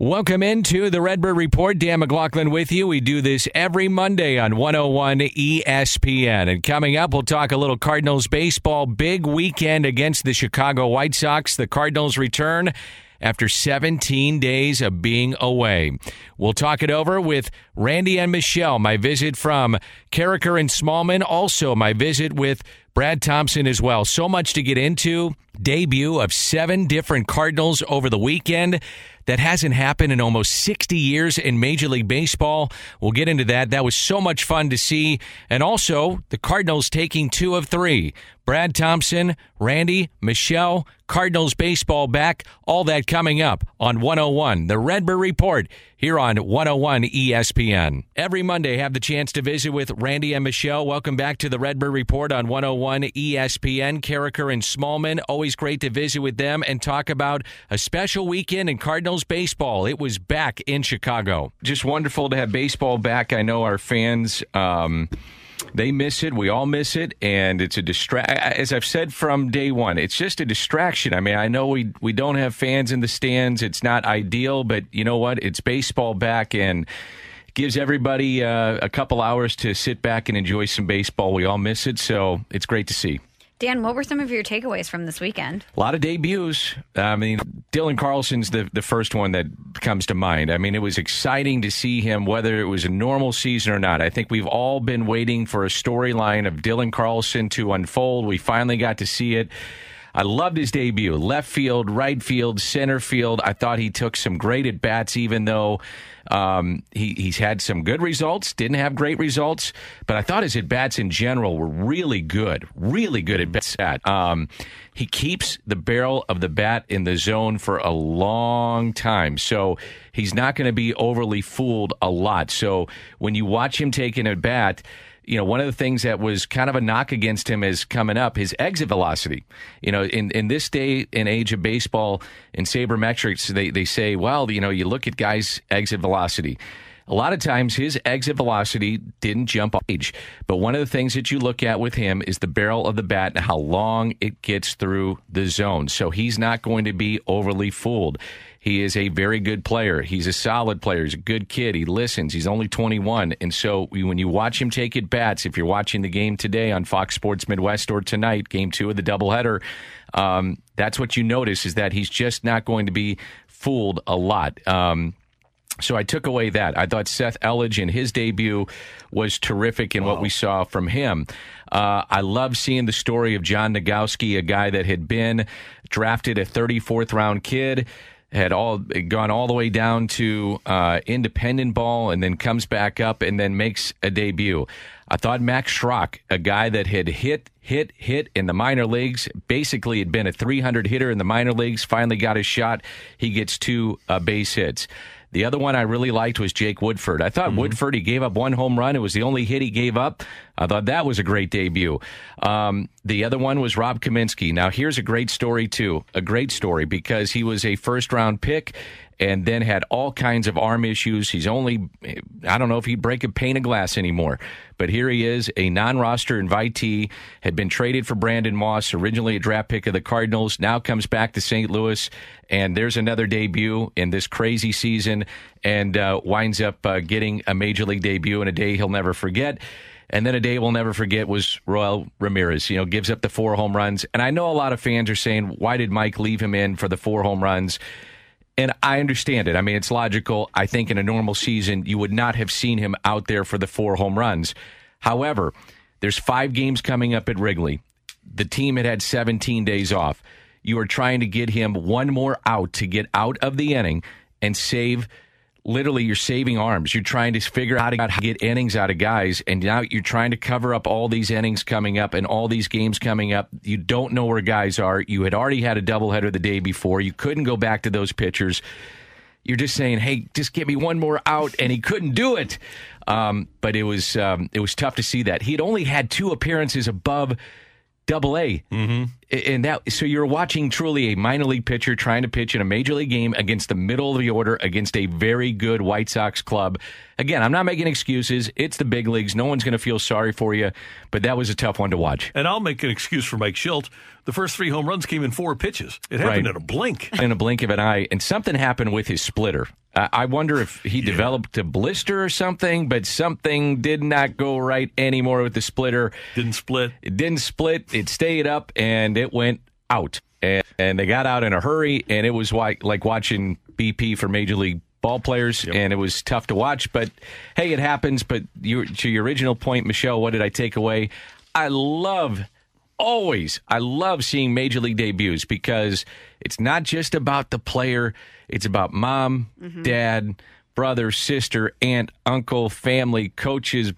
Welcome into the Redbird Report. Dan McLaughlin with you. We do this every Monday on 101 ESPN. And coming up, we'll talk a little Cardinals baseball. Big weekend against the Chicago White Sox. The Cardinals return after 17 days of being away. We'll talk it over with Randy and Michelle. My visit from Karraker and Smallmon. Also, my visit with Brad Thompson as well. So much to get into. Debut of seven different Cardinals over the weekend. That hasn't happened in almost 60 years in Major League Baseball. We'll get into that. That was so much fun to see. And also, the Cardinals taking two of three. Brad Thompson, Randy, Michelle, Cardinals baseball back. All that coming up on 101, the Redbird Report here on 101 ESPN. Every Monday, have the chance to visit with Randy and Michelle. Welcome back to the Redbird Report on 101 ESPN. Karraker and Smallmon, always great to visit with them and talk about a special weekend in Cardinals baseball. It was back in Chicago. Just wonderful to have baseball back. I know our fans. Um, they miss it. We all miss it, and it's a distract. As I've said from day one, it's just a distraction. I mean, I know we we don't have fans in the stands. It's not ideal, but you know what? It's baseball back, and gives everybody uh, a couple hours to sit back and enjoy some baseball. We all miss it, so it's great to see. Dan, what were some of your takeaways from this weekend? A lot of debuts. I mean, Dylan Carlson's the, the first one that comes to mind. I mean, it was exciting to see him, whether it was a normal season or not. I think we've all been waiting for a storyline of Dylan Carlson to unfold. We finally got to see it. I loved his debut. Left field, right field, center field. I thought he took some great at bats, even though um, he, he's had some good results, didn't have great results, but I thought his at bats in general were really good, really good at bats. Um, he keeps the barrel of the bat in the zone for a long time. So he's not going to be overly fooled a lot. So when you watch him take taking a bat, you know, one of the things that was kind of a knock against him is coming up his exit velocity. You know, in, in this day and age of baseball, in sabermetrics, they, they say, well, you know, you look at guys' exit velocity. A lot of times his exit velocity didn't jump age. But one of the things that you look at with him is the barrel of the bat and how long it gets through the zone. So he's not going to be overly fooled. He is a very good player. He's a solid player. He's a good kid. He listens. He's only 21. And so when you watch him take at bats, if you're watching the game today on Fox Sports Midwest or tonight, game two of the doubleheader, um, that's what you notice is that he's just not going to be fooled a lot. Um, so I took away that. I thought Seth Elledge in his debut was terrific in wow. what we saw from him. Uh, I love seeing the story of John Nogowski, a guy that had been drafted a 34th round kid had all gone all the way down to uh, independent ball and then comes back up and then makes a debut. I thought Max Schrock, a guy that had hit, hit, hit in the minor leagues, basically had been a 300 hitter in the minor leagues, finally got his shot. He gets two uh, base hits. The other one I really liked was Jake Woodford. I thought mm-hmm. Woodford, he gave up one home run. It was the only hit he gave up. I thought that was a great debut. Um, the other one was Rob Kaminsky. Now, here's a great story, too. A great story because he was a first round pick and then had all kinds of arm issues. He's only, I don't know if he'd break a pane of glass anymore. But here he is, a non roster invitee, had been traded for Brandon Moss, originally a draft pick of the Cardinals, now comes back to St. Louis, and there's another debut in this crazy season, and uh, winds up uh, getting a major league debut in a day he'll never forget. And then a day we'll never forget was Roel Ramirez, you know, gives up the four home runs. And I know a lot of fans are saying, why did Mike leave him in for the four home runs? And I understand it. I mean, it's logical. I think in a normal season, you would not have seen him out there for the four home runs. However, there's five games coming up at Wrigley. The team had had 17 days off. You are trying to get him one more out to get out of the inning and save literally you're saving arms. You're trying to figure out how to get innings out of guys, and now you're trying to cover up all these innings coming up and all these games coming up. You don't know where guys are. You had already had a doubleheader the day before. You couldn't go back to those pitchers. You're just saying, "Hey, just get me one more out," and he couldn't do it. Um, but it was um, it was tough to see that he had only had two appearances above double A. Mm-hmm. And that so you're watching truly a minor league pitcher trying to pitch in a major league game against the middle of the order against a very good White Sox club. Again, I'm not making excuses. It's the big leagues. No one's going to feel sorry for you, but that was a tough one to watch. And I'll make an excuse for Mike Shildt. The first three home runs came in four pitches. It happened right. in a blink. In a blink of an eye. And something happened with his splitter. Uh, I wonder if he developed a blister or something, but something did not go right anymore with the splitter. Didn't split. It didn't split. It stayed up and it went out. And, and they got out in a hurry, and it was like, like watching BP for Major League ball players, Yep. and it was tough to watch. But hey, it happens. But you, to your original point, Michelle, what did I take away? I love, always, I love seeing Major League debuts because it's not just about the player, it's about mom, mm-hmm. dad, brother, sister, aunt, uncle, family, coaches,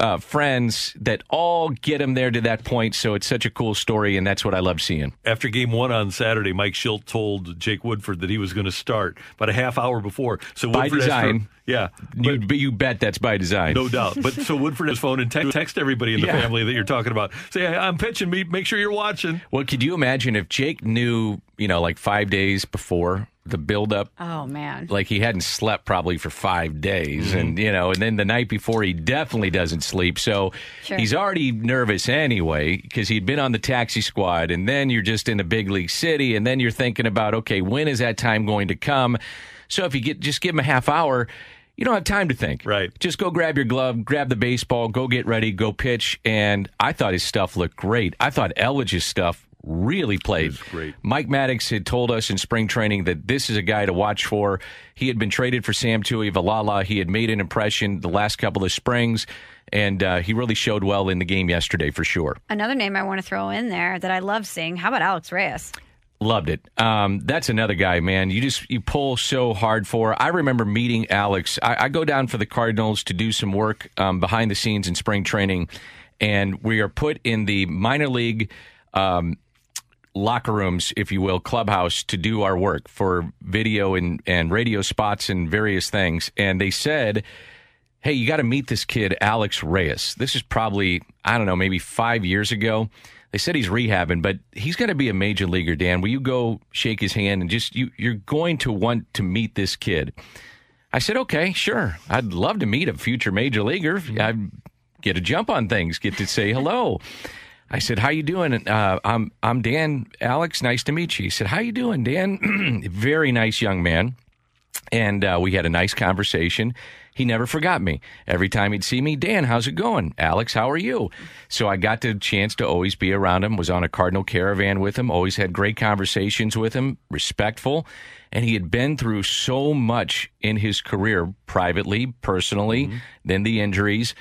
uh, friends that all get him there to that point. So it's such a cool story, and that's what I love seeing. After game one on Saturday, Mike Shildt told Jake Woodford that he was going to start about a half hour before. So By Woodford design. yeah, You, but- you bet that's by design. no doubt. But so Woodford has phone and text, text everybody in the Yeah. family that you're talking about. Say, I'm pitching. Me, make sure you're watching. Well, could you imagine if Jake knew, you know, like five days before the buildup? Oh man. Like he hadn't slept probably for five days, mm-hmm. and you know, and then the night before he definitely doesn't sleep. So Sure. he's already nervous anyway because he'd been on the taxi squad, and then you're just in a big league city, and then you're thinking about, okay, when is that time going to come? So if you get just give him a half hour. You don't have time to think. Right. Just go grab your glove, grab the baseball, go get ready, go pitch. And I thought his stuff looked great. I thought Elledge's stuff really played. great. Mike Maddux had told us in spring training that this is a guy to watch for. He had been traded for Sam Tuivailala. He had made an impression the last couple of springs, and uh, he really showed well in the game yesterday for sure. Another name I want to throw in there that I love seeing. How about Alex Reyes? Loved it. Um, that's another guy, man. You just you pull so hard for. I remember meeting Alex. I, I go down for the Cardinals to do some work um, behind the scenes in spring training, and we are put in the minor league um, locker rooms, if you will, clubhouse to do our work for video and, and radio spots and various things. And they said, Hey, you got to meet this kid, Alex Reyes. This is probably, I don't know, maybe five years ago. They said he's rehabbing, but he's going to be a major leaguer, Dan. Will you go shake his hand and just, you, you're going to want to meet this kid? I said, okay, sure. I'd love to meet a future major leaguer. I'd get a jump on things, get to say hello. I said, "How you doing?" Uh, I'm I'm Dan. Alex, nice to meet you. He said, "How you doing, Dan?" Very nice young man, and uh, we had a nice conversation. He never forgot me. Every time he'd see me, Dan, how's it going? Alex, how are you? So I got the chance to always be around him. Was on a Cardinal caravan with him. Always had great conversations with him. Respectful, and he had been through so much in his career, privately, personally, then the injuries.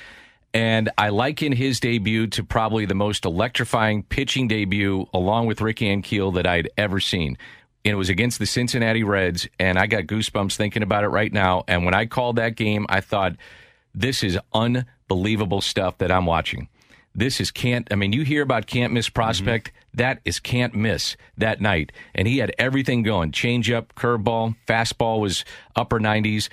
And I liken his debut to probably the most electrifying pitching debut, along with Ricky Ankiel, that I'd ever seen. And it was against the Cincinnati Reds, and I got goosebumps thinking about it right now. And when I called that game, I thought, this is unbelievable stuff that I'm watching. This is can't, I mean, you hear about can't miss prospect. Mm-hmm. That is can't miss that night. And he had everything going changeup, curveball, fastball was upper 90s.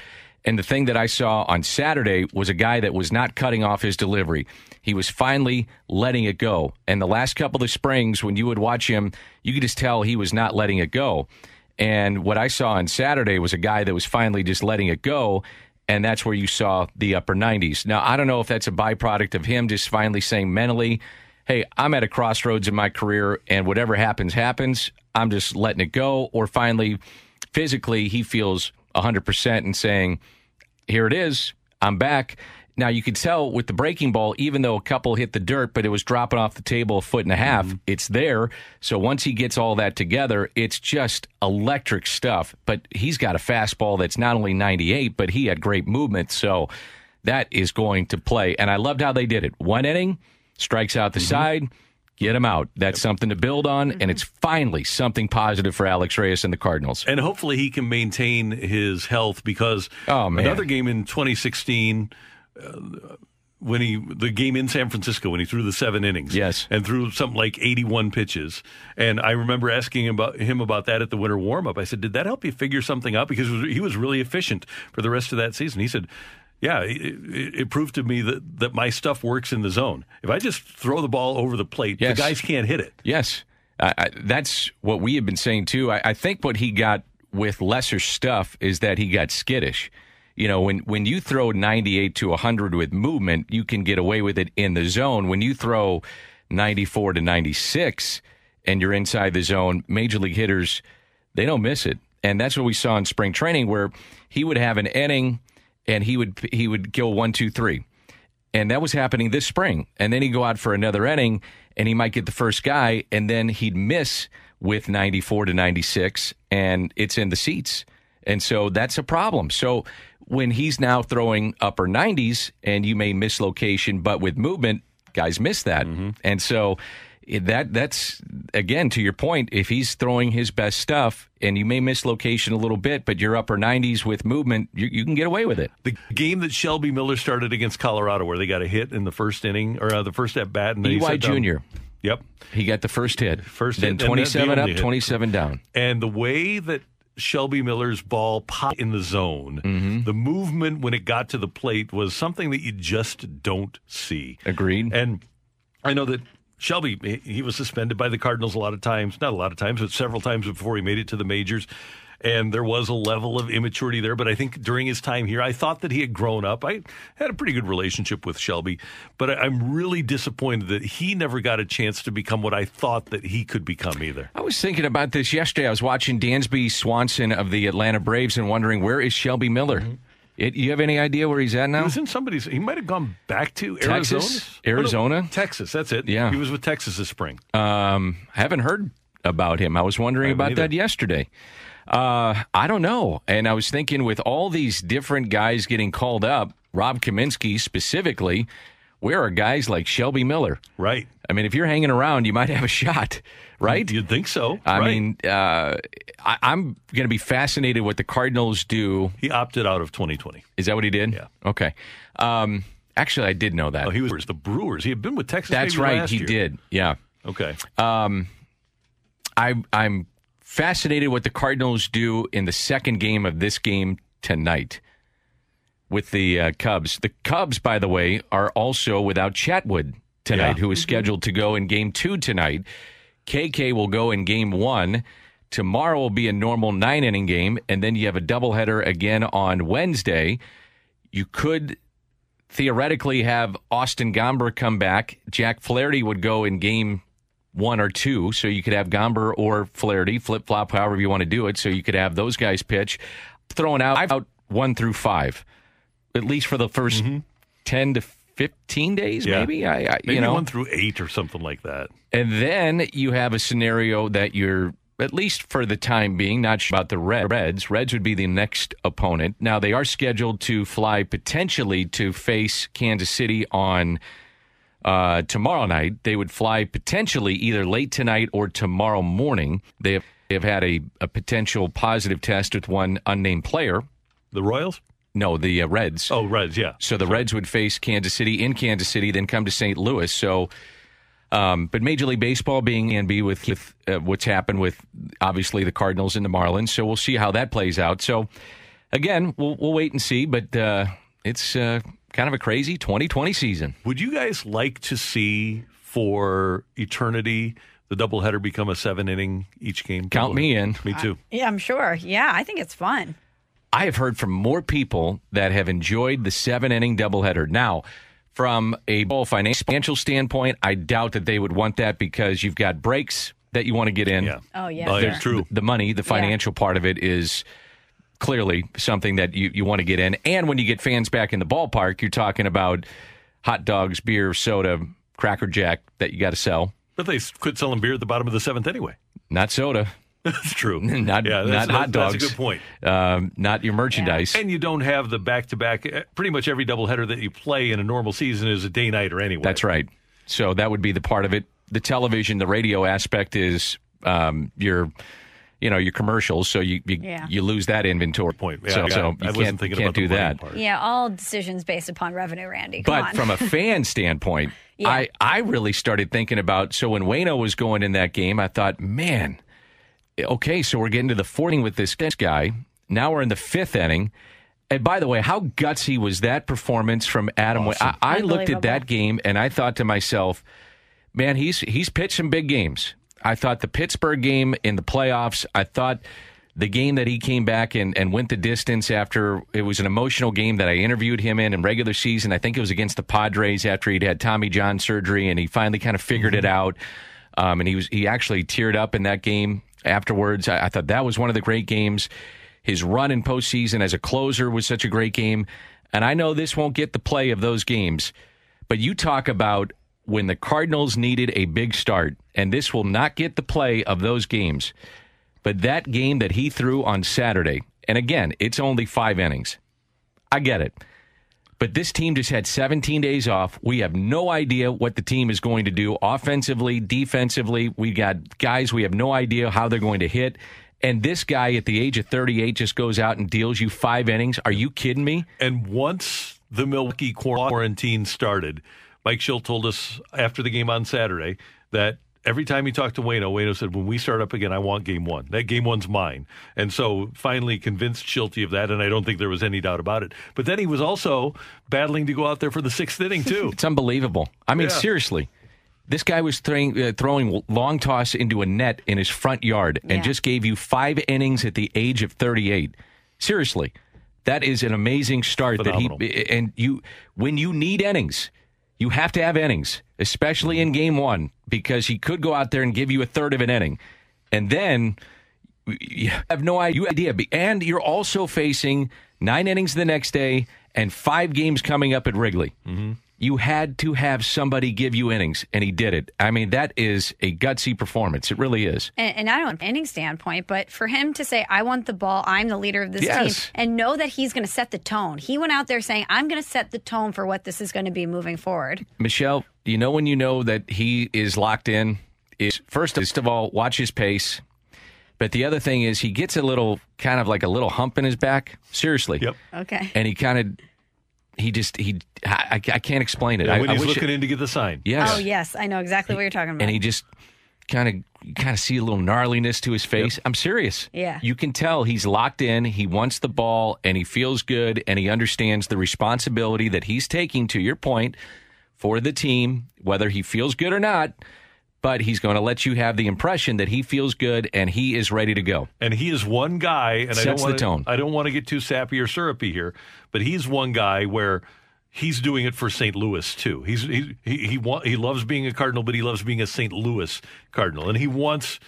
And the thing that I saw on Saturday was a guy that was not cutting off his delivery. He was finally letting it go. And the last couple of springs, when you would watch him, you could just tell he was not letting it go. And what I saw on Saturday was a guy that was finally just letting it go. And that's where you saw the upper 90s. Now, I don't know if that's a byproduct of him just finally saying mentally, hey, I'm at a crossroads in my career, and whatever happens, happens. I'm just letting it go. Or finally, physically, he feels 100% and saying, here it is. I'm back. Now you could tell with the breaking ball, even though a couple hit the dirt, but it was dropping off the table a foot and a half. Mm-hmm. It's there. So once he gets all that together, it's just electric stuff. But he's got a fastball that's not only 98, but he had great movement. So that is going to play. And I loved how they did it. One inning, strikes out the mm-hmm. side, get him out. That's something to build on. And it's finally something positive for Alex Reyes and the Cardinals. And hopefully he can maintain his health because Oh, man. another game in 2016 uh, when he the game in San Francisco when he threw the seven innings Yes. and threw something like 81 pitches and I remember asking him about him about that at the winter warm up I said did that help you figure something out because he was really efficient for the rest of that season he said yeah, it, it, proved to me that, that my stuff works in the zone. If I just throw the ball over the plate, Yes. the guys can't hit it. Yes, I, I, that's what we have been saying too. I, I think what he got with lesser stuff is that he got skittish. You know, when when you throw 98 to 100 with movement, you can get away with it in the zone. When you throw 94 to 96 and you're inside the zone, major league hitters they don't miss it. And that's what we saw in spring training where he would have an inning and he would he would go one, two, three. And that was happening this spring. And then he'd go out for another inning and he might get the first guy and then he'd miss with 94 to 96 and it's in the seats. And so that's a problem. So when he's now throwing upper 90s and you may miss location, but with movement, guys miss that. Mm-hmm. And so that that's again to your point if he's throwing his best stuff and you may miss location a little bit but you're upper 90s with movement you, you can get away with it The game that Shelby Miller started against Colorado, where they got a hit in the first inning or uh, the first at bat, and ey junior Yep. he got the first hit First then hit, and then the 27 up hit. 27 down And the way that Shelby Miller's ball popped in the zone, the movement when it got to the plate was something that you just don't see. agreed And I know that Shelby, he- was suspended by the Cardinals a lot of times, not a lot of times, but several times before he made it to the majors. And there was a level of immaturity there. But I think during his time here, I thought that he had grown up. I had a pretty good relationship with Shelby, but I'm really disappointed that he never got a chance to become what I thought that he could become either. I was thinking about this yesterday. I was watching Dansby Swanson of the Atlanta Braves and wondering where is Shelby Miller? Mm-hmm. It, you have any idea where he's at He now? was in somebody's. He might have gone back to Texas? Arizona. Arizona? Texas. That's it. Yeah. he was with Texas this spring. Um, haven't heard about him. I was wondering I about either. that yesterday. Uh, I don't know. And I was thinking with all these different guys getting called up, Rob Kaminsky specifically, where are guys like Shelby Miller? right. I mean, if you're hanging around, you might have a shot, right? You'd think so. I right. mean, uh, I, I'm going to be fascinated what the Cardinals do. he opted out of 2020. Is that what he did? Yeah. Okay. Um, actually, I did know that. Oh, he was the Brewers. He had been with Texas. That's right. He year. did. Yeah. Okay. I, I'm fascinated what the Cardinals do in the second game of this game tonight with the uh, Cubs. The Cubs, by the way, are also without Chatwood tonight, Yeah. who is scheduled to go in game two tonight. KK will go in game one. Tomorrow will be a normal nine inning game, and then you have a doubleheader again on Wednesday. You could theoretically have Austin Gomber come back. Jack Flaherty would go in game one or two, so you could have Gomber or Flaherty flip flop, however you want to do it. So you could have those guys pitch. Throwing out out one through five, at least for the 1st mm-hmm. ten to fifteen days. Yeah. maybe. I, I Maybe you know, one through eight or something like that. and then you have a scenario that you're, at least for the time being, not sure about the Reds. Reds would be the next opponent. Now, they are scheduled to fly potentially to face Kansas City on uh, tomorrow night. They would fly potentially either late tonight or tomorrow morning. They have, they have had a, a potential positive test with one unnamed player. The Royals? No, the uh, Reds. Oh, Reds, yeah. So the Reds would face Kansas City in Kansas City, then come to St. Louis. So, um, but Major League Baseball being and be with, with uh, what's happened with obviously the Cardinals and the Marlins. So we'll see how that plays out. So again, we'll we'll wait and see. But uh, it's uh, kind of a crazy 2020 season. Would you guys like to see for eternity the doubleheader become a seven inning each game? Count me in. Me too. Yeah, I'm sure. Yeah, I think it's fun. I have heard from more people that have enjoyed the seven inning doubleheader. Now, from a ball financial standpoint, I doubt that they would want that because you've got breaks that you want to get in. Yeah. Oh, yeah, sure. yeah, true. the money, the financial part of it is clearly something that you, you want to get in. And when you get fans back in the ballpark, you're talking about hot dogs, beer, soda, cracker jack that you got to sell. But they s- quit selling beer at the bottom of the seventh anyway. Not soda, That's true. not yeah, not that's, hot dogs. That's a good point. Um, not your merchandise. And you don't have the back to back. Pretty much every doubleheader that you play in a normal season is a day nighter anyway. That's right. So that would be the part of it. The television, the radio aspect is um, your, you know, your commercials. So you you, Yeah. you lose that inventory. Point. Yeah, so I- so I you wasn't can't, thinking can't about do that. part. Yeah, all decisions based upon revenue, Randy. Come But on. from a fan standpoint, Yeah. I, I really started thinking about so when Wayno was going in that game, I thought, man, okay, so we're getting to the fourth inning with this guy. Now we're in the fifth inning. And by the way, how gutsy was that performance from Adam? Way- I, I looked at that game and I thought to myself, man, he's he's pitched some big games. I thought the Pittsburgh game in the playoffs, I thought the game that he came back and, and went the distance after it was an emotional game that I interviewed him in in regular season. I think it was against the Padres after he'd had Tommy John surgery and he finally kind of figured it out. Um, and he was he actually teared up in that game afterwards. I, I thought that was one of the great games. His run in postseason as a closer was such a great game. And I know this won't get the play of those games, but you talk about when the Cardinals needed a big start, and this will not get the play of those games. But that game that he threw on Saturday, and again, it's only five innings. I get it. But this team just had 17 days off. We have no idea what the team is going to do offensively, defensively. We got guys we have no idea how they're going to hit. And this guy at the age of 38 just goes out and deals you five innings. Are you kidding me? And once the Milwaukee quarantine started, Mike Shildt told us after the game on Saturday that every time he talked to Wayno, Wayno said, "When we start up again, I want game one. That game one's mine." And so finally convinced Shilty of that, and I don't think there was any doubt about it. But then he was also battling to go out there for the sixth inning too. it's unbelievable. I mean, Yeah. seriously. This guy was throwing, uh, throwing long toss into a net in his front yard and Yeah. just gave you five innings at the age of 38. Seriously, that is an amazing start. That he and you when you need innings, you have to have innings, especially in game one, because he could go out there and give you a third of an inning, and then you have no idea. And you're also facing nine innings the next day and five games coming up at Wrigley. Mm-hmm. You had to have somebody give you innings, and he did it. I mean, that is a gutsy performance. It really is. And, and not on an inning standpoint, but for him to say, I want the ball, I'm the leader of this Yes. team, and know that he's going to set the tone. He went out there saying, I'm going to set the tone for what this is going to be moving forward. Michelle, you know when you know that he is locked in is first of all watch his pace, but the other thing is he gets a little kind of like a little hump in his back. Seriously, Yep. Okay. and he kind of he just he I, I can't explain it. And I, when I he's wish looking it, in to get the sign. yes, Oh, yes. I know exactly what you're talking about. and he just kind of kind of see a little gnarliness to his face. I'm serious. Yeah. You can tell he's locked in, he wants the ball and he feels good and he understands the responsibility that he's taking to your point for the team, whether he feels good or not, but he's going to let you have the impression that he feels good and he is ready to go. And he is one guy, and I Sets don't the want to, tone. I don't want to get too sappy or syrupy here, but he's one guy where he's doing it for St. Louis too. He's he he he, wa- he loves being a Cardinal, but he loves being a St. Louis Cardinal, and he wants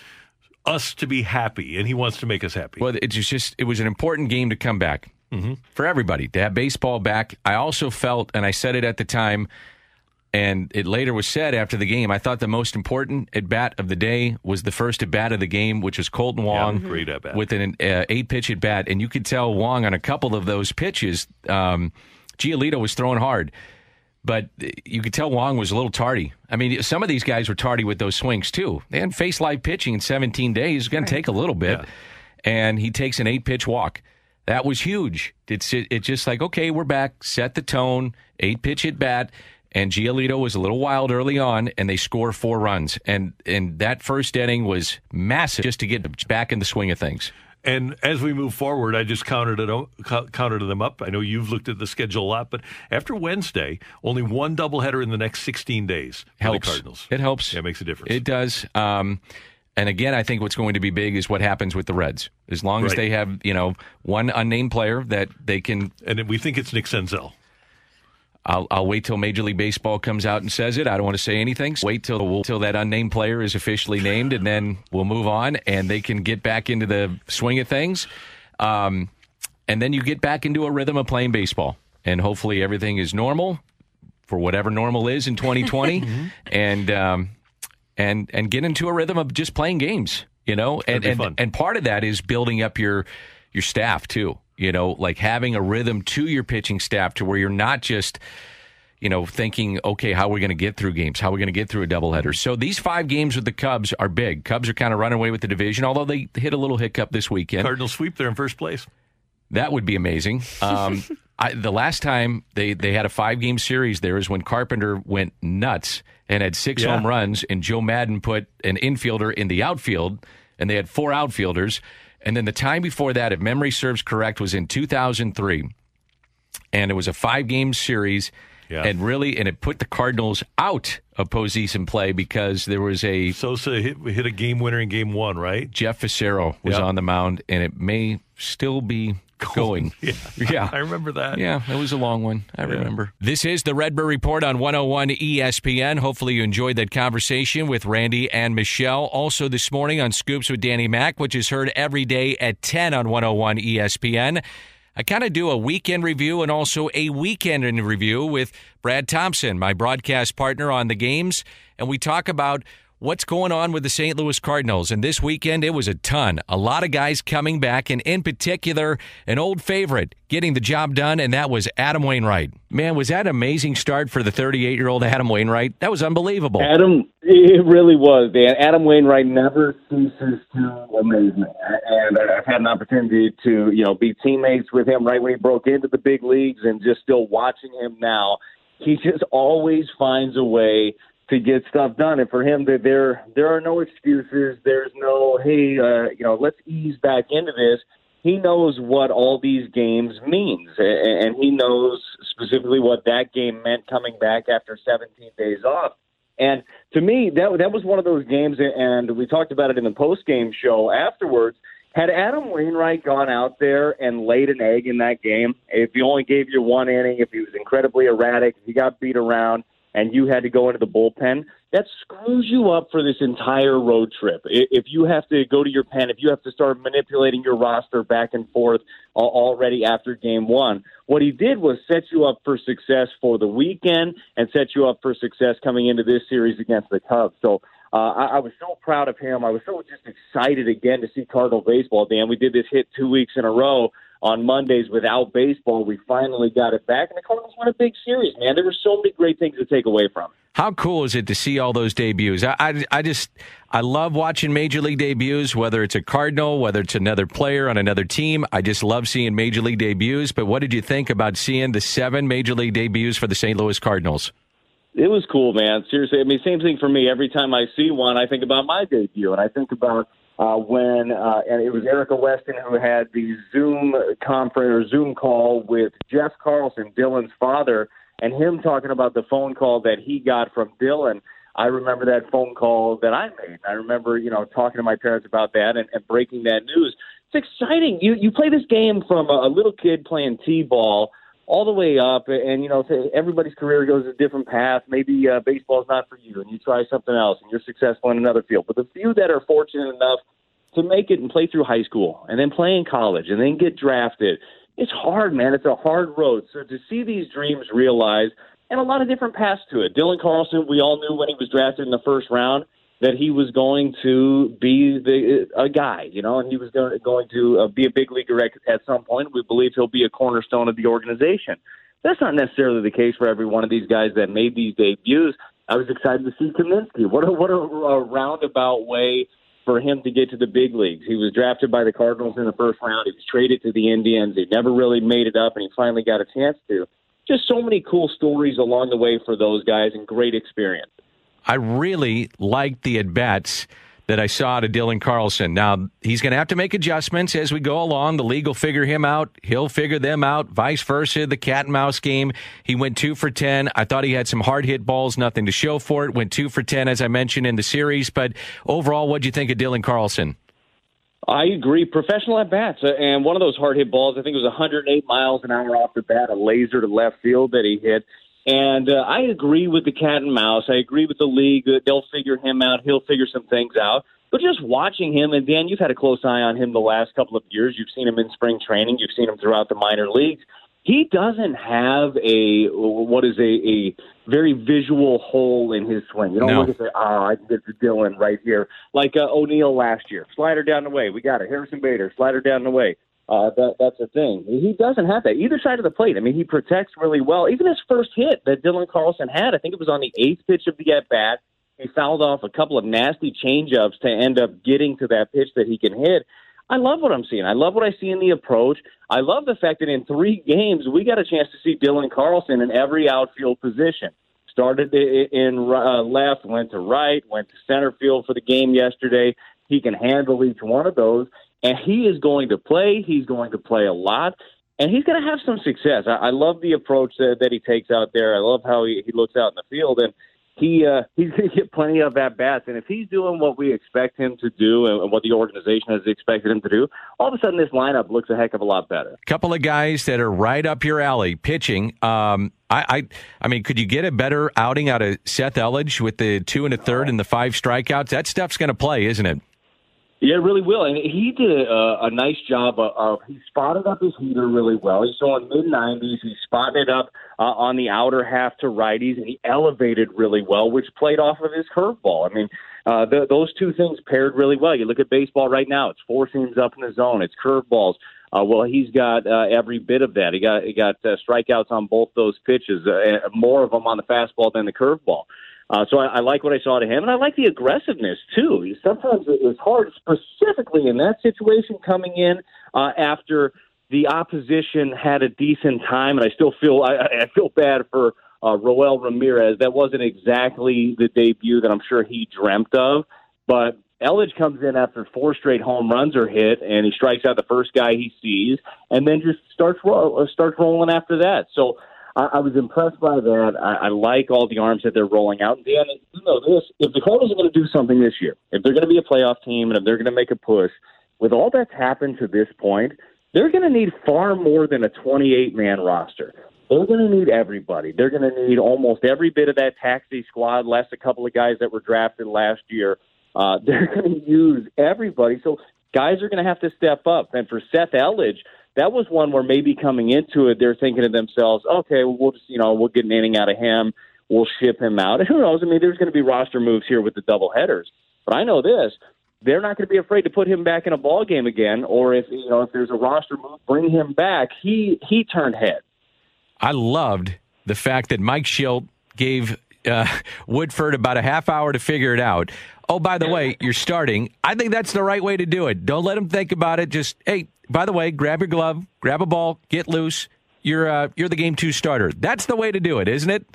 us to be happy, and he wants to make us happy. Well, it's just it was an important game to come back mm-hmm. for everybody to have baseball back. I also felt, and I said it at the time, and it later was said after the game. I thought the most important at bat of the day was the first at bat of the game, which was Kolten Wong, Yeah, great at-bat. with an uh, eight pitch at bat, and you could tell Wong on a couple of those pitches. Um, Giolito was throwing hard. But you could tell Wong was a little tardy. I mean, some of these guys were tardy with those swings too. They hadn't faced live pitching in 17 days. It's going to take a little bit. Yeah. And he takes an eight pitch walk. That was huge. It's it, it's just like okay, we're back. Set the tone. Eight pitch at bat. And Giolito was a little wild early on, and they score four runs. And and that first inning was massive just to get back in the swing of things. And as we move forward, I just counted it counted them up. I know you've looked at the schedule a lot, but after Wednesday, only one doubleheader in the next 16 days Helps. the Cardinals. It helps. Yeah, it makes a difference. It does. Um, and again, I think what's going to be big is what happens with the Reds. As long as they have, you know, one unnamed player that they can. and we think it's Nick Senzel. I'll, I'll wait till Major League Baseball comes out and says it. I don't want to say anything. So Wait till we'll, till that unnamed player is officially named, and then we'll move on, and they can get back into the swing of things. Um, and then you get back into a rhythm of playing baseball, and hopefully everything is normal for whatever normal is in 2020, and um, and and get into a rhythm of just playing games. You know, and and, and part of that is building up your your staff too. You know, like having a rhythm to your pitching staff to where you're not just you know, thinking, okay, how are we going to get through games? How are we going to get through a doubleheader? So these five games with the Cubs are big. Cubs are kind of running away with the division, although they hit a little hiccup this weekend. Cardinals sweep. They're in first place. That would be amazing. Um, I, the last time they, they had a five game series there is when Carpenter went nuts and had six Yeah. home runs, and Joe Maddon put an infielder in the outfield, and they had four outfielders. And then the time before that, if memory serves correct, was in 2003. And it was a five game series. Yeah. And really, and it put the Cardinals out of postseason play because there was a Sosa hit, hit a game winner in game one, right? Jeff Fassero was Yeah. on the mound, and it may still be going. Yeah. Yeah. I remember that. Yeah, it was a long one. I remember. This is the Redbird Report on 101 ESPN. Hopefully, you enjoyed that conversation with Randy and Michelle. Also, this morning on Scoops with Danny Mac, which is heard every day at 10 on 101 ESPN. I kind of do a weekend review and also a weekend in review with Brad Thompson, my broadcast partner on the games. And we talk about what's going on with the St. Louis Cardinals. And this weekend, it was a ton. A lot of guys coming back, and in particular, an old favorite getting the job done, and that was Adam Wainwright. Man, was that an amazing start for the 38 year old Adam Wainwright? That was unbelievable. Adam, it really was, Dan. Adam Wainwright never ceases to amaze me. And I've had an opportunity to, you know, be teammates with him right when he broke into the big leagues and just still watching him now. He just always finds a way to get stuff done. And for him, that there there are no excuses. There's no hey, uh, you know, let's ease back into this. He knows what all these games means, and he knows specifically what that game meant coming back after 17 days off. And to me, that that was one of those games, and we talked about it in the post game show afterwards. Had Adam Wainwright gone out there and laid an egg in that game, if he only gave you one inning, if he was incredibly erratic, if he got beat around, and you had to go into the bullpen, that screws you up for this entire road trip. If you have to go to your pen, if you have to start manipulating your roster back and forth already after game one, what he did was set you up for success for the weekend and set you up for success coming into this series against the Cubs. So uh, I, I was so proud of him. I was so just excited again to see Cardinal baseball. Dan, we did this hit two weeks in a row on Mondays without baseball. We finally got it back, and the Cardinals won a big series. Man, there were so many great things to take away from. How cool is it to see all those debuts? I, I, I just I love watching major league debuts, whether it's a Cardinal, whether it's another player on another team. I just love seeing major league debuts. But what did you think about seeing the seven major league debuts for the St. Louis Cardinals? It was cool, man. Seriously, I mean, same thing for me. Every time I see one, I think about my debut, and I think about uh, when uh, and it was Erica Weston who had the Zoom conference or Zoom call with Jeff Carlson, Dylan's father, and him talking about the phone call that he got from Dylan. I remember that phone call that I made. I remember, you know, talking to my parents about that and, and breaking that news. It's exciting. You you play this game from a, a little kid playing t-ball all the way up, and you know, everybody's career goes a different path. Maybe uh, baseball is not for you, and you try something else, and you're successful in another field. But the few that are fortunate enough to make it and play through high school, and then play in college, and then get drafted, it's hard, man. It's a hard road. So to see these dreams realized, and a lot of different paths to it. Dylan Carlson, we all knew when he was drafted in the first round that he was going to be the a guy, you know, and he was going, going to uh, be a big leaguer at, at some point. We believe he'll be a cornerstone of the organization. That's not necessarily the case for every one of these guys that made these debuts. I was excited to see Kaminsky. What a what a, a roundabout way for him to get to the big leagues. He was drafted by the Cardinals in the first round. He was traded to the Indians. He never really made it up, and he finally got a chance to. Just so many cool stories along the way for those guys, and great experience. I really liked the at bats that I saw to Dylan Carlson. Now, he's going to have to make adjustments as we go along. The league will figure him out. He'll figure them out, vice versa. The cat and mouse game, he went two for 10. I thought he had some hard hit balls, nothing to show for it. Went two for 10, as I mentioned in the series. But overall, what do you think of Dylan Carlson? I agree. Professional at bats, uh, and one of those hard hit balls. I think it was 108 miles an hour off the bat, a laser to left field that he hit. And uh, I agree with the cat and mouse. I agree with the league that they'll figure him out. He'll figure some things out. But just watching him, and Dan, you've had a close eye on him the last couple of years. You've seen him in spring training. You've seen him throughout the minor leagues. He doesn't have a what is a, a very visual hole in his swing. You don't No. look and say, "Oh, I can get to Dylan right here," like uh, O'Neill last year. Slider down the way, we got it. Harrison Bader, slider down the way. Uh, that that's a thing. He doesn't have that either side of the plate. I mean, he protects really well. Even his first hit that Dylan Carlson had, I think it was on the eighth pitch of the at bat. He fouled off a couple of nasty changeups to end up getting to that pitch that he can hit. I love what I'm seeing. I love what I see in the approach. I love the fact that in three games we got a chance to see Dylan Carlson in every outfield position. Started in uh, left, went to right, went to center field for the game yesterday. He can handle each one of those, and he is going to play. He's going to play a lot, and he's going to have some success. I, I love the approach that, that he takes out there. I love how he, he looks out in the field, and he uh, he's going to get plenty of at bats. And if he's doing what we expect him to do and what the organization has expected him to do, all of a sudden this lineup looks a heck of a lot better. Couple of guys that are right up your alley pitching. Um, I, I, I mean, could you get a better outing out of Seth Elledge with the two and a third and the five strikeouts? That stuff's going to play, isn't it? Yeah, it really will. And he did a, a nice job of, of he spotted up his heater really well. He's throwing mid nineties. He spotted it up uh, on the outer half to righties, and he elevated really well, which played off of his curveball. I mean, uh, the, those two things paired really well. You look at baseball right now; it's four seams up in the zone, it's curveballs. Uh, well, he's got uh, every bit of that. He got he got uh, strikeouts on both those pitches, uh, more of them on the fastball than the curveball. Uh, so I, I like what I saw to him, and I like the aggressiveness too. Sometimes it was hard, specifically in that situation, coming in uh, after the opposition had a decent time, and I still feel I, I feel bad for uh, Roel Ramirez. That wasn't exactly the debut that I'm sure he dreamt of, but Elledge comes in after four straight home runs are hit, and he strikes out the first guy he sees, and then just starts ro- starts rolling after that. So I, I was impressed by that. I, I like all the arms that they're rolling out. And Dan, you know this: if the Cardinals are going to do something this year, if they're going to be a playoff team, and if they're going to make a push, with all that's happened to this point, they're going to need far more than a 28 man roster. They're going to need everybody. They're going to need almost every bit of that taxi squad, less a couple of guys that were drafted last year. Uh, they're going to use everybody. So guys are going to have to step up. And for Seth Elledge, that was one where maybe coming into it, they're thinking to themselves, okay, well, we'll just, you know, we'll get an inning out of him. We'll ship him out. And who knows? I mean, there's going to be roster moves here with the double headers. But I know this. They're not going to be afraid to put him back in a ball game again, or if you know if there's a roster move, bring him back. He he turned head. I loved the fact that Mike Shildt gave uh, Woodford about a half hour to figure it out. Oh, by the way, you're starting. I think that's the right way to do it. Don't let him think about it. Just hey, by the way, grab your glove, grab a ball, get loose. You're uh, you're the game two starter. That's the way to do it, isn't it?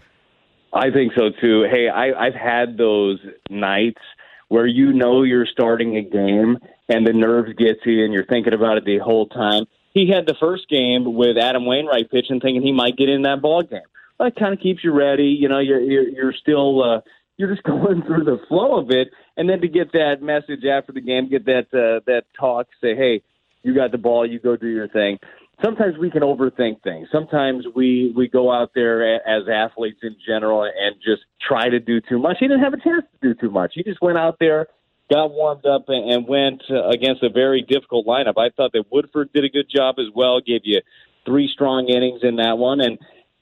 I think so too. Hey, I, I've had those nights where you know you're starting a game and the nerves get to you and you're thinking about it the whole time. He had the first game with Adam Wainwright pitching, thinking he might get in that ball game. That kind of keeps you ready. You know, you're you're, you're still uh, you're just going through the flow of it, and then to get that message after the game, get that uh, that talk, say, hey, you got the ball, you go do your thing. Sometimes we can overthink things. Sometimes we we go out there as athletes in general and just try to do too much. He didn't have a chance to do too much. He just went out there, got warmed up, and went against a very difficult lineup. I thought that Woodford did a good job as well. Gave you three strong innings in that one, and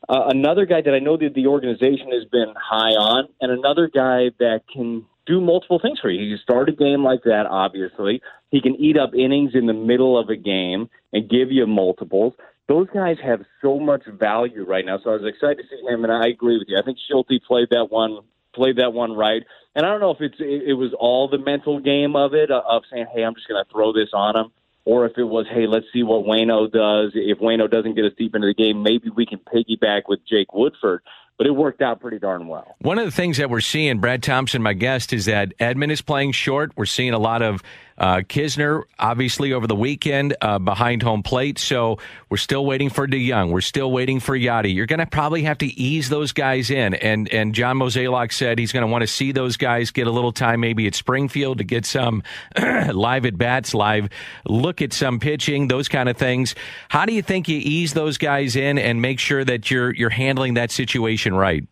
uh, another guy that I know that the organization has been high on, and another guy that can do multiple things for you. He can start a game like that, obviously. He can eat up innings in the middle of a game and give you multiples. Those guys have so much value right now. So I was excited to see him, and I agree with you. I think Shilty played that one played that one right. And I don't know if it's it, was all the mental game of it uh, of saying, "Hey, I'm just going to throw this on him," or if it was, "Hey, let's see what Wayno does. If Wayno doesn't get us deep into the game, maybe we can piggyback with Jake Woodford." But it worked out pretty darn well. One of the things that we're seeing, Brad Thompson, my guest, is that Edman is playing short. We're seeing a lot of uh, Knizner, obviously, over the weekend uh, behind home plate. So we're still waiting for DeJong. We're still waiting for Yadi. You're going to probably have to ease those guys in. And and John Mozeliak said he's going to want to see those guys get a little time, maybe at Springfield, to get some live at bats, live look at some pitching, those kind of things. How do you think you ease those guys in and make sure that you're you're handling that situation right?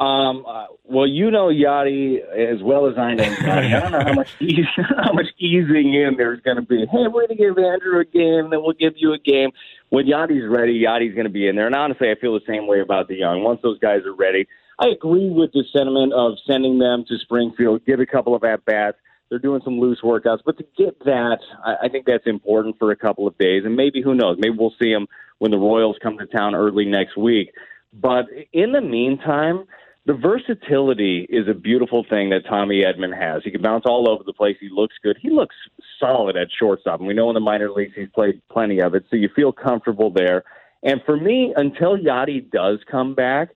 Um, uh, well, you know Yadi as well as I know Yadi. I don't know how much ease, how much easing in there's going to be. Hey, we're going to give Andrew a game, then we'll give you a game. When Yadi's ready, Yadi's going to be in there. And honestly, I feel the same way about DeJong. Once those guys are ready, I agree with the sentiment of sending them to Springfield, get a couple of at bats. They're doing some loose workouts, but to get that, I, I think that's important for a couple of days. And maybe who knows? Maybe we'll see them when the Royals come to town early next week. But in the meantime, the versatility is a beautiful thing that Tommy Edman has. He can bounce all over the place. He looks good. He looks solid at shortstop. And we know in the minor leagues he's played plenty of it, so you feel comfortable there. And for me, until Yadi does come back,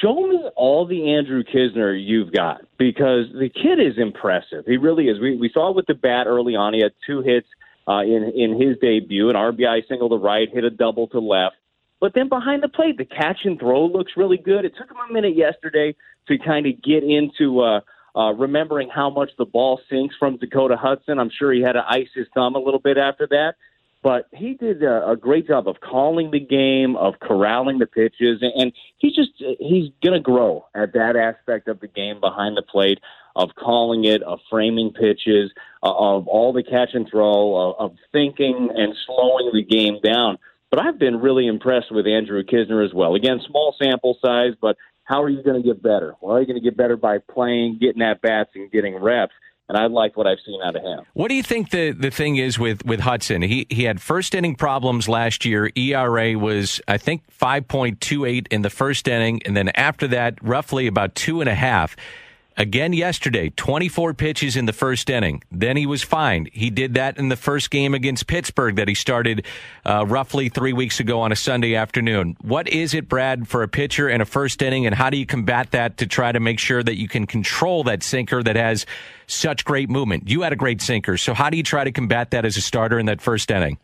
show me all the Andrew Knizner you've got because the kid is impressive. He really is. We we saw it with the bat early on. He had two hits uh, in in his debut, an RBI single to right, hit a double to left. But then behind the plate, the catch and throw looks really good. It took him a minute yesterday to kind of get into uh, uh, remembering how much the ball sinks from Dakota Hudson. I'm sure he had to ice his thumb a little bit after that. But he did a, a great job of calling the game, of corralling the pitches, and he's just he's going to grow at that aspect of the game behind the plate, of calling it, of framing pitches, uh, of all the catch and throw, of, of thinking and slowing the game down. But I've been really impressed with Andrew Knizner as well. Again, small sample size, but how are you going to get better? Well, you're going to get better by playing, getting at bats, and getting reps and I like what I've seen out of him. What do you think the, the thing is with, with Hudson? He he had first inning problems last year. ERA was I think five point two eight in the first inning, and then after that, roughly about two and a half. Again yesterday, 24 pitches in the first inning. Then he was fine. He did that in the first game against Pittsburgh that he started uh, roughly three weeks ago on a Sunday afternoon. What is it, Brad, for a pitcher in a first inning, and how do you combat that to try to make sure that you can control that sinker that has such great movement? You had a great sinker, so how do you try to combat that as a starter in that first inning?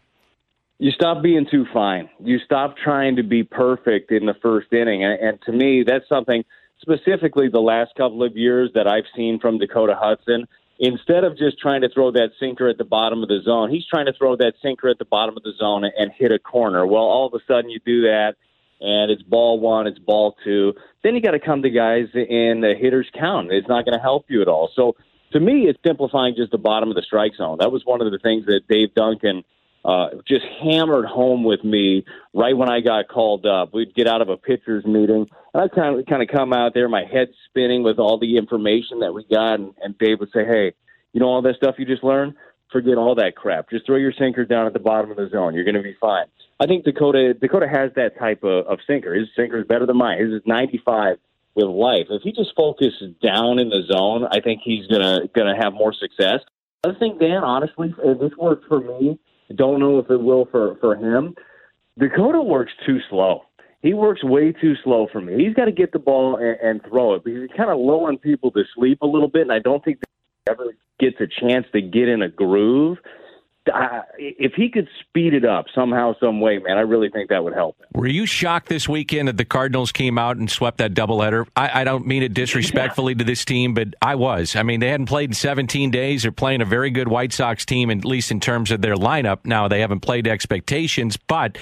You stop being too fine. You stop trying to be perfect in the first inning, and, and to me, that's something – specifically the last couple of years that I've seen from Dakota Hudson, instead of just trying to throw that sinker at the bottom of the zone, he's trying to throw that sinker at the bottom of the zone and hit a corner. Well, all of a sudden you do that and it's ball one, it's ball two. Then you got to come to guys in the hitter's count. It's not going to help you at all. So to me, it's simplifying just the bottom of the strike zone. That was one of the things that Dave Duncan – uh, just hammered home with me right when I got called up. We'd get out of a pitcher's meeting, and I kind of kind of come out there, my head spinning with all the information that we got, and, and Dave would say, "Hey, you know all that stuff you just learned? Forget all that crap. Just throw your sinker down at the bottom of the zone. You're going to be fine." I think Dakota Dakota has that type of, of sinker. His sinker is better than mine. His is 95 with life. If he just focuses down in the zone, I think he's gonna gonna have more success. I think Dan, honestly, this worked for me don't know if it will for for him. Dakota works too slow. He works way too slow for me. He's got to get the ball and, and throw it because he's kind of lulling people to sleep a little bit, and I don't think he ever gets a chance to get in a groove if he could speed it up somehow, some way, man, I really think that would help him. Were you shocked this weekend that the Cardinals came out and swept that doubleheader? I, I don't mean it disrespectfully yeah. to this team, but I was. I mean, they hadn't played in 17 days. They're playing a very good White Sox team, at least in terms of their lineup. Now they haven't played expectations, but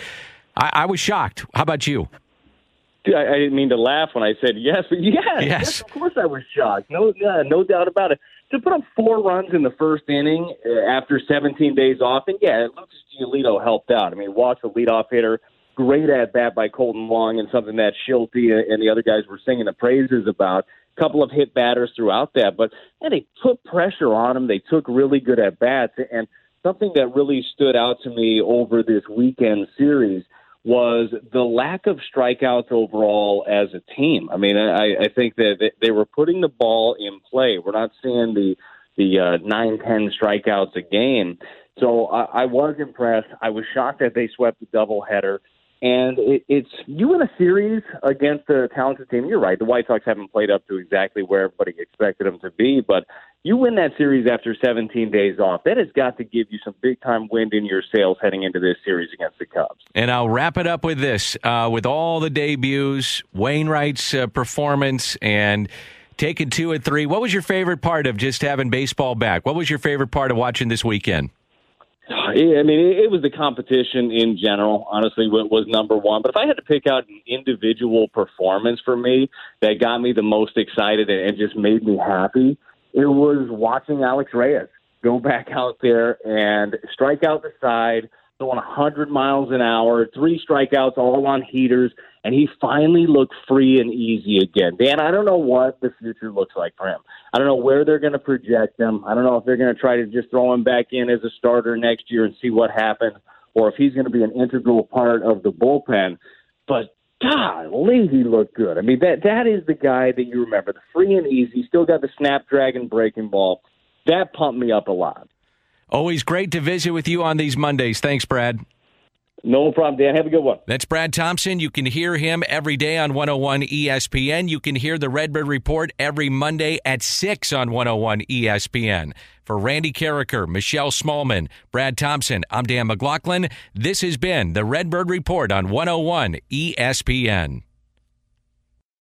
I, I was shocked. How about you? I, I didn't mean to laugh when I said yes, but yes, yes. yes of course I was shocked. No, yeah, no doubt about it to put up four runs in the first inning uh, after 17 days off, and yeah, Lucas Giolito helped out. I mean, watch the leadoff hitter, great at bat by Kolten Wong, and something that Shildt and the other guys were singing the praises about. Couple of hit batters throughout that, but then they put pressure on him. They took really good at bats, and something that really stood out to me over this weekend series was the lack of strikeouts overall as a team. I mean, I, I think that they were putting the ball in play. We're not seeing the the uh, nine ten strikeouts a game. So I, I was impressed. I was shocked that they swept the doubleheader. And it, it's you in a series against a talented team. You're right. The White Sox haven't played up to exactly where everybody expected them to be, but you win that series after 17 days off. That has got to give you some big time wind in your sails heading into this series against the Cubs. And I'll wrap it up with this: uh, with all the debuts, Wainwright's uh, performance, and taking two and three. What was your favorite part of just having baseball back? What was your favorite part of watching this weekend? I mean, it was the competition in general. Honestly, was number one. But if I had to pick out an individual performance for me that got me the most excited and just made me happy, it was watching Alex Reyes go back out there and strike out the side, going 100 miles an hour, three strikeouts, all on heaters, and he finally looked free and easy again. Dan, I don't know what the future looks like for him. I don't know where they're going to project him. I don't know if they're going to try to just throw him back in as a starter next year and see what happens, or if he's going to be an integral part of the bullpen. But golly, he looked good. I mean, that that is the guy that you remember, the free and easy, still got the snapdragon breaking ball. That pumped me up a lot. Always great to visit with you on these Mondays. Thanks, Brad. No problem, Dan. Have a good one. That's Brad Thompson. You can hear him every day on 101 ESPN. You can hear the Redbird Report every Monday at 6 on 101 ESPN. For Randy Karraker, Michelle Smallmon, Brad Thompson, I'm Dan McLaughlin. This has been the Redbird Report on 101 ESPN.